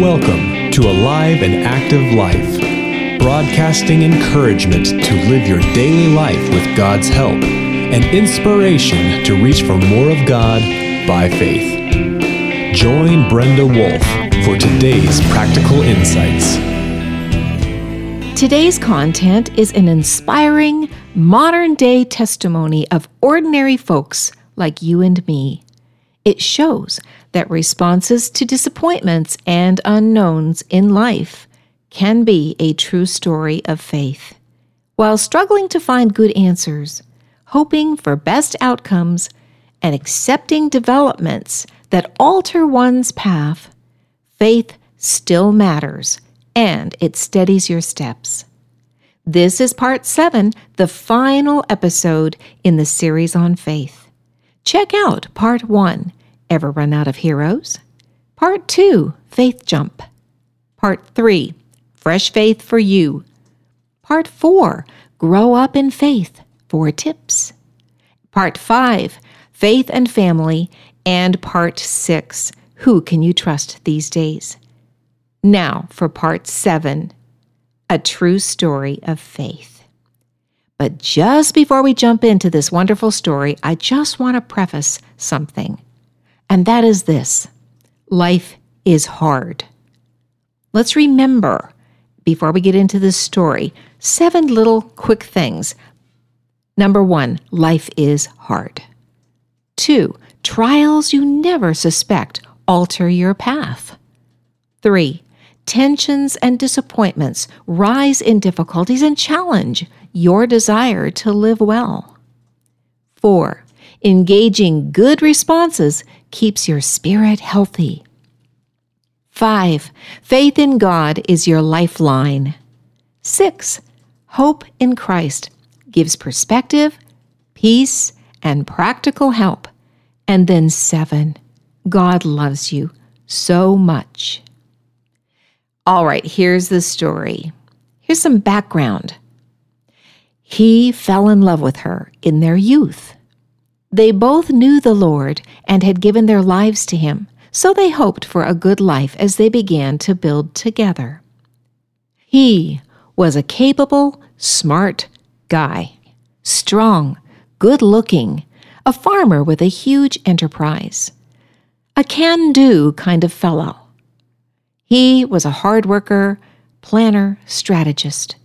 Welcome to Alive and Active Life, broadcasting encouragement to live your daily life with God's help and inspiration to reach for more of God by faith. Join Brenda Wolf for today's practical insights. Today's content is an inspiring, modern day testimony of ordinary folks like you and me. It shows that responses to disappointments and unknowns in life can be a true story of faith. While struggling to find good answers, hoping for best outcomes, and accepting developments that alter one's path, faith still matters and it steadies your steps. This is part seven, the final episode in the series on faith. Check out part one Ever run out of heroes? Part 2 Faith Jump. Part 3 Fresh Faith for You. Part 4 Grow Up in Faith. Four tips. Part 5 Faith and Family. And Part 6 Who Can You Trust These Days? Now for Part 7 A True Story of Faith. But just before we jump into this wonderful story, I just want to preface something and that is this life is hard. Let's remember, before we get into this story, seven little quick things. Number one, life is hard. Two, trials you never suspect alter your path. Three, tensions and disappointments rise in difficulties and challenge your desire to live well. Four, engaging good responses keeps your spirit healthy. 5. Faith in God is your lifeline. 6. Hope in Christ gives perspective, peace, and practical help. And then 7. God loves you so much. All right, here's the story. Here's some background. He fell in love with her in their youth. They both knew the Lord and had given their lives to Him, so they hoped for a good life as they began to build together. He was a capable, smart guy, strong, good looking, a farmer with a huge enterprise, a can do kind of fellow. He was a hard worker, planner, strategist,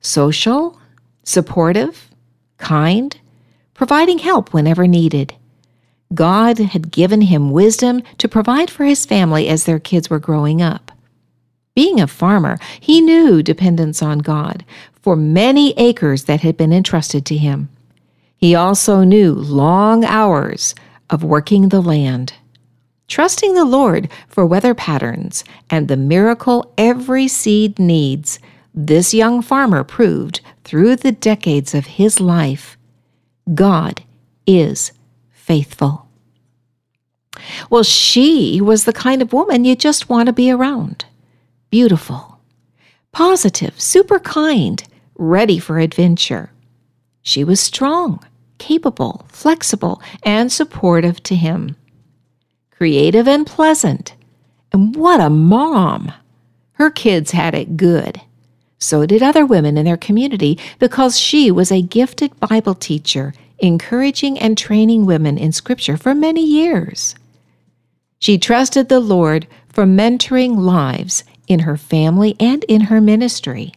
social, supportive, kind, providing help whenever needed. God had given him wisdom to provide for his family as their kids were growing up. Being a farmer, he knew dependence on God for many acres that had been entrusted to him. He also knew long hours of working the land. Trusting the Lord for weather patterns and the miracle every seed needs, this young farmer proved through the decades of his life God is faithful. Well, she was the kind of woman you just want to be around. Beautiful, positive, super kind, ready for adventure. She was strong, capable, flexible, and supportive to him. Creative and pleasant. And what a mom! Her kids had it good. So did other women in their community because she was a gifted Bible teacher, encouraging and training women in Scripture for many years. She trusted the Lord for mentoring lives in her family and in her ministry.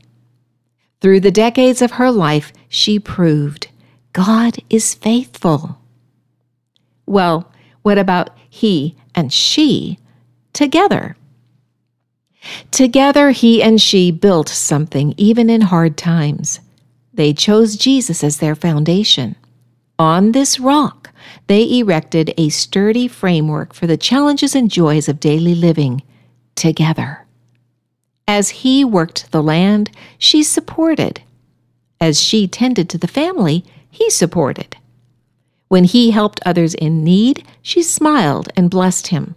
Through the decades of her life, she proved God is faithful. Well, what about he and she together? Together, he and she built something even in hard times. They chose Jesus as their foundation. On this rock, they erected a sturdy framework for the challenges and joys of daily living together. As he worked the land, she supported. As she tended to the family, he supported. When he helped others in need, she smiled and blessed him.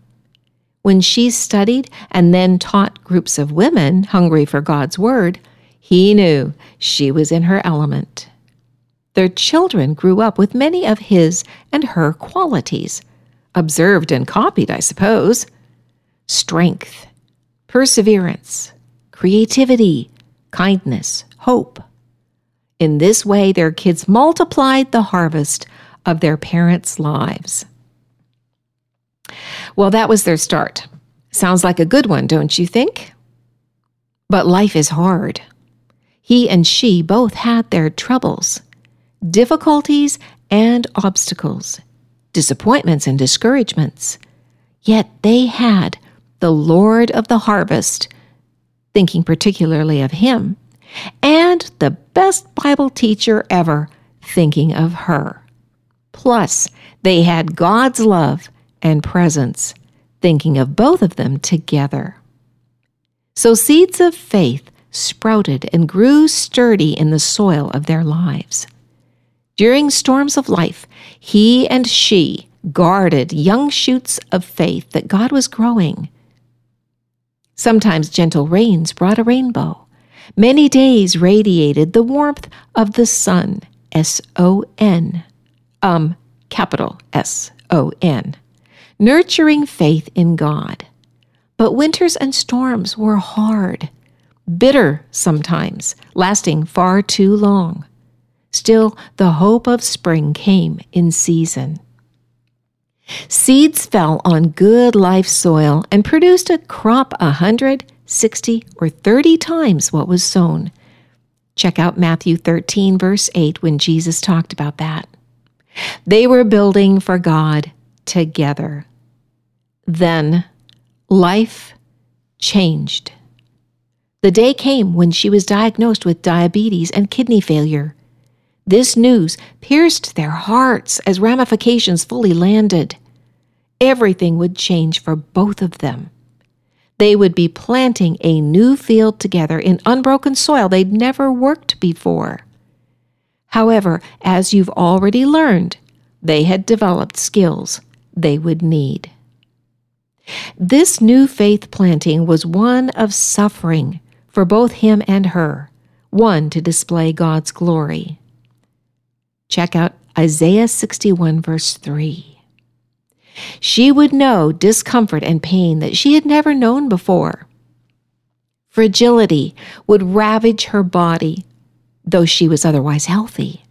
When she studied and then taught groups of women hungry for God's Word, he knew she was in her element. Their children grew up with many of his and her qualities, observed and copied, I suppose strength, perseverance, creativity, kindness, hope. In this way, their kids multiplied the harvest of their parents' lives. Well, that was their start. Sounds like a good one, don't you think? But life is hard. He and she both had their troubles, difficulties, and obstacles, disappointments and discouragements. Yet they had the Lord of the harvest, thinking particularly of him, and the best Bible teacher ever, thinking of her. Plus, they had God's love and presence, thinking of both of them together. So seeds of faith sprouted and grew sturdy in the soil of their lives. During storms of life, he and she guarded young shoots of faith that God was growing. Sometimes gentle rains brought a rainbow. Many days radiated the warmth of the sun, S O N, um, capital S O N, nurturing faith in God. But winters and storms were hard, bitter sometimes, lasting far too long. Still, the hope of spring came in season. Seeds fell on good life soil and produced a crop a hundred, sixty, or thirty times what was sown. Check out Matthew 13, verse 8, when Jesus talked about that. They were building for God together. Then life changed. The day came when she was diagnosed with diabetes and kidney failure. This news pierced their hearts as ramifications fully landed. Everything would change for both of them. They would be planting a new field together in unbroken soil they'd never worked before. However, as you've already learned, they had developed skills they would need. This new faith planting was one of suffering for both him and her, one to display God's glory. Check out Isaiah 61, verse 3. She would know discomfort and pain that she had never known before. Fragility would ravage her body, though she was otherwise healthy.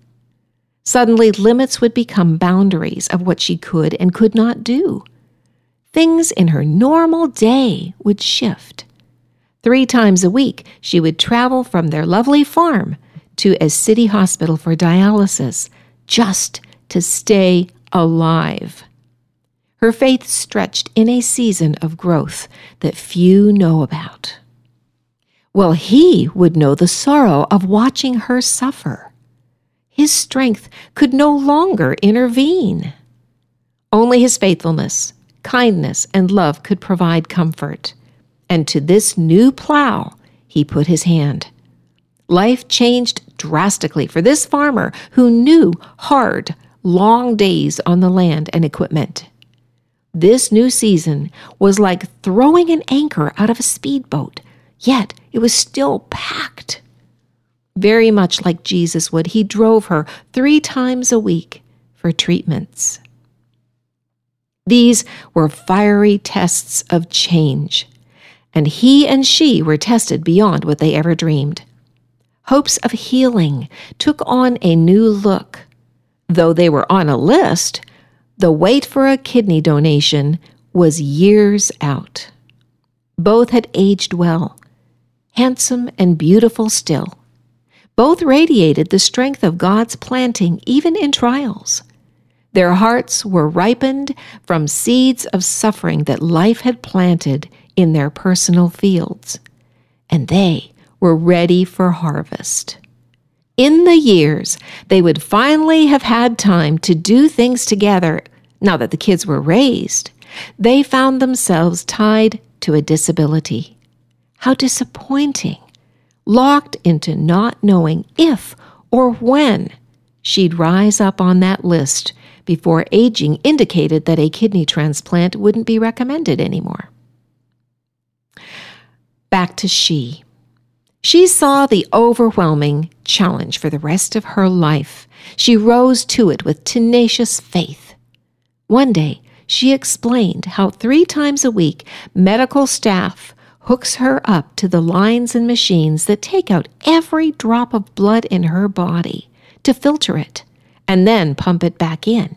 Suddenly, limits would become boundaries of what she could and could not do. Things in her normal day would shift. Three times a week, she would travel from their lovely farm to a city hospital for dialysis just to stay alive. Her faith stretched in a season of growth that few know about. Well, he would know the sorrow of watching her suffer. His strength could no longer intervene. Only his faithfulness, kindness, and love could provide comfort. And to this new plow, he put his hand. Life changed drastically for this farmer who knew hard, long days on the land and equipment. This new season was like throwing an anchor out of a speedboat, yet it was still packed. Very much like Jesus would, he drove her three times a week for treatments. These were fiery tests of change, and he and she were tested beyond what they ever dreamed hopes of healing took on a new look. Though they were on a list, the wait for a kidney donation was years out. Both had aged well, handsome and beautiful still. Both radiated the strength of God's planting even in trials. Their hearts were ripened from seeds of suffering that life had planted in their personal fields, and they were ready for harvest. In the years, they would finally have had time to do things together now that the kids were raised. They found themselves tied to a disability. How disappointing! Locked into not knowing if or when she'd rise up on that list before aging indicated that a kidney transplant wouldn't be recommended anymore. Back to she. She saw the overwhelming challenge for the rest of her life. She rose to it with tenacious faith. One day, she explained how three times a week medical staff hooks her up to the lines and machines that take out every drop of blood in her body to filter it and then pump it back in.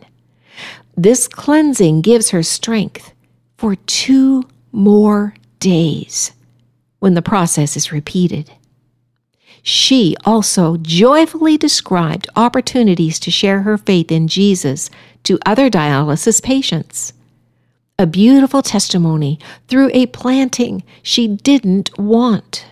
This cleansing gives her strength for two more days when the process is repeated. She also joyfully described opportunities to share her faith in Jesus to other dialysis patients. A beautiful testimony through a planting she didn't want.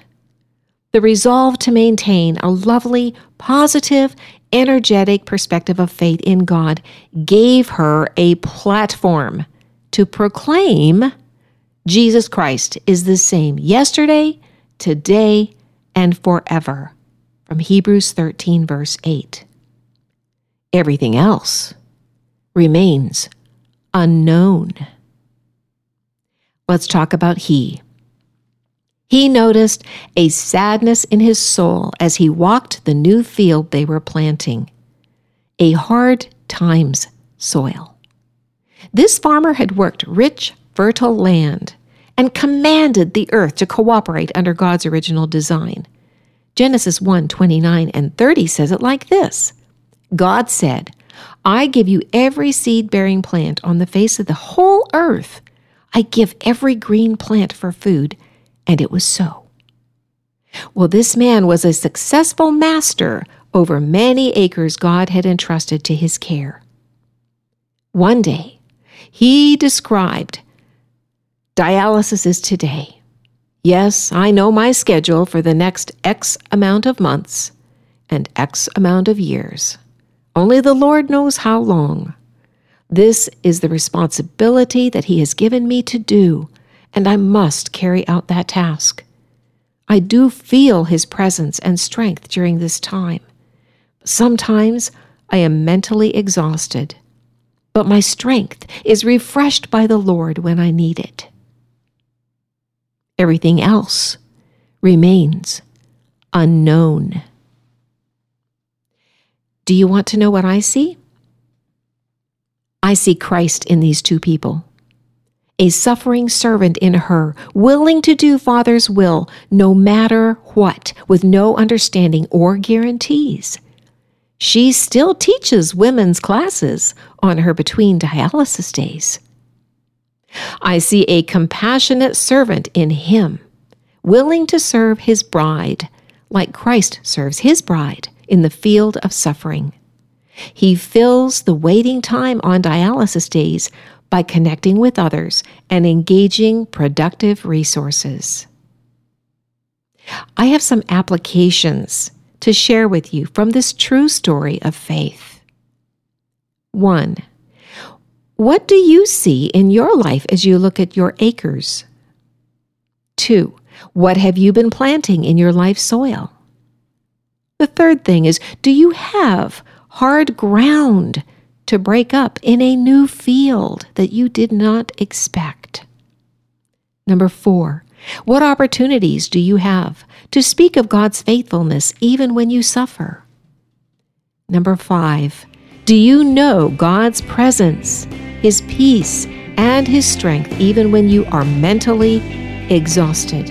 The resolve to maintain a lovely, positive, energetic perspective of faith in God gave her a platform to proclaim Jesus Christ is the same yesterday, today, and forever. From Hebrews 13, verse 8. Everything else remains unknown. Let's talk about He. He noticed a sadness in his soul as he walked the new field they were planting, a hard times soil. This farmer had worked rich, fertile land and commanded the earth to cooperate under God's original design. Genesis 1 29 and 30 says it like this God said, I give you every seed bearing plant on the face of the whole earth. I give every green plant for food and it was so. Well, this man was a successful master over many acres God had entrusted to his care. One day, he described dialysis is today. Yes, I know my schedule for the next X amount of months and X amount of years. Only the Lord knows how long. This is the responsibility that He has given me to do and I must carry out that task. I do feel His presence and strength during this time. Sometimes I am mentally exhausted, but my strength is refreshed by the Lord when I need it. Everything else remains unknown. Do you want to know what I see? I see Christ in these two people a suffering servant in her, willing to do Father's will no matter what, with no understanding or guarantees. She still teaches women's classes on her between dialysis days. I see a compassionate servant in him, willing to serve his bride, like Christ serves his bride in the field of suffering. He fills the waiting time on dialysis days by connecting with others and engaging productive resources. I have some applications to share with you from this true story of faith. 1. What do you see in your life as you look at your acres? 2. What have you been planting in your life soil? The third thing is do you have hard ground to break up in a new field that you did not expect. Number four, what opportunities do you have to speak of God's faithfulness even when you suffer? Number five, do you know God's presence, His peace, and His strength even when you are mentally exhausted?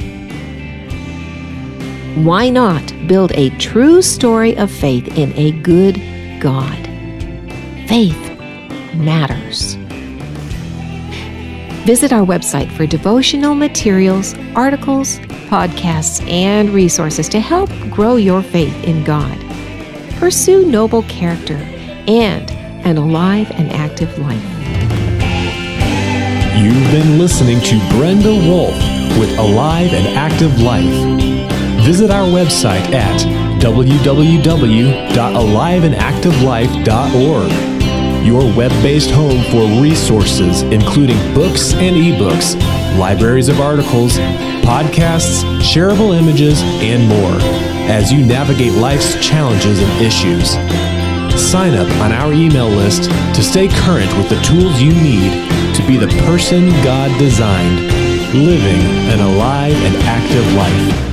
Why not build a true story of faith in a good God? Faith matters. Visit our website for devotional materials, articles, podcasts, and resources to help grow your faith in God. Pursue noble character and an alive and active life. You've been listening to Brenda Wolf with Alive and Active Life. Visit our website at www.aliveandactivelife.org your web based home for resources, including books and ebooks, libraries of articles, podcasts, shareable images, and more, as you navigate life's challenges and issues. Sign up on our email list to stay current with the tools you need to be the person God designed, living an alive and active life.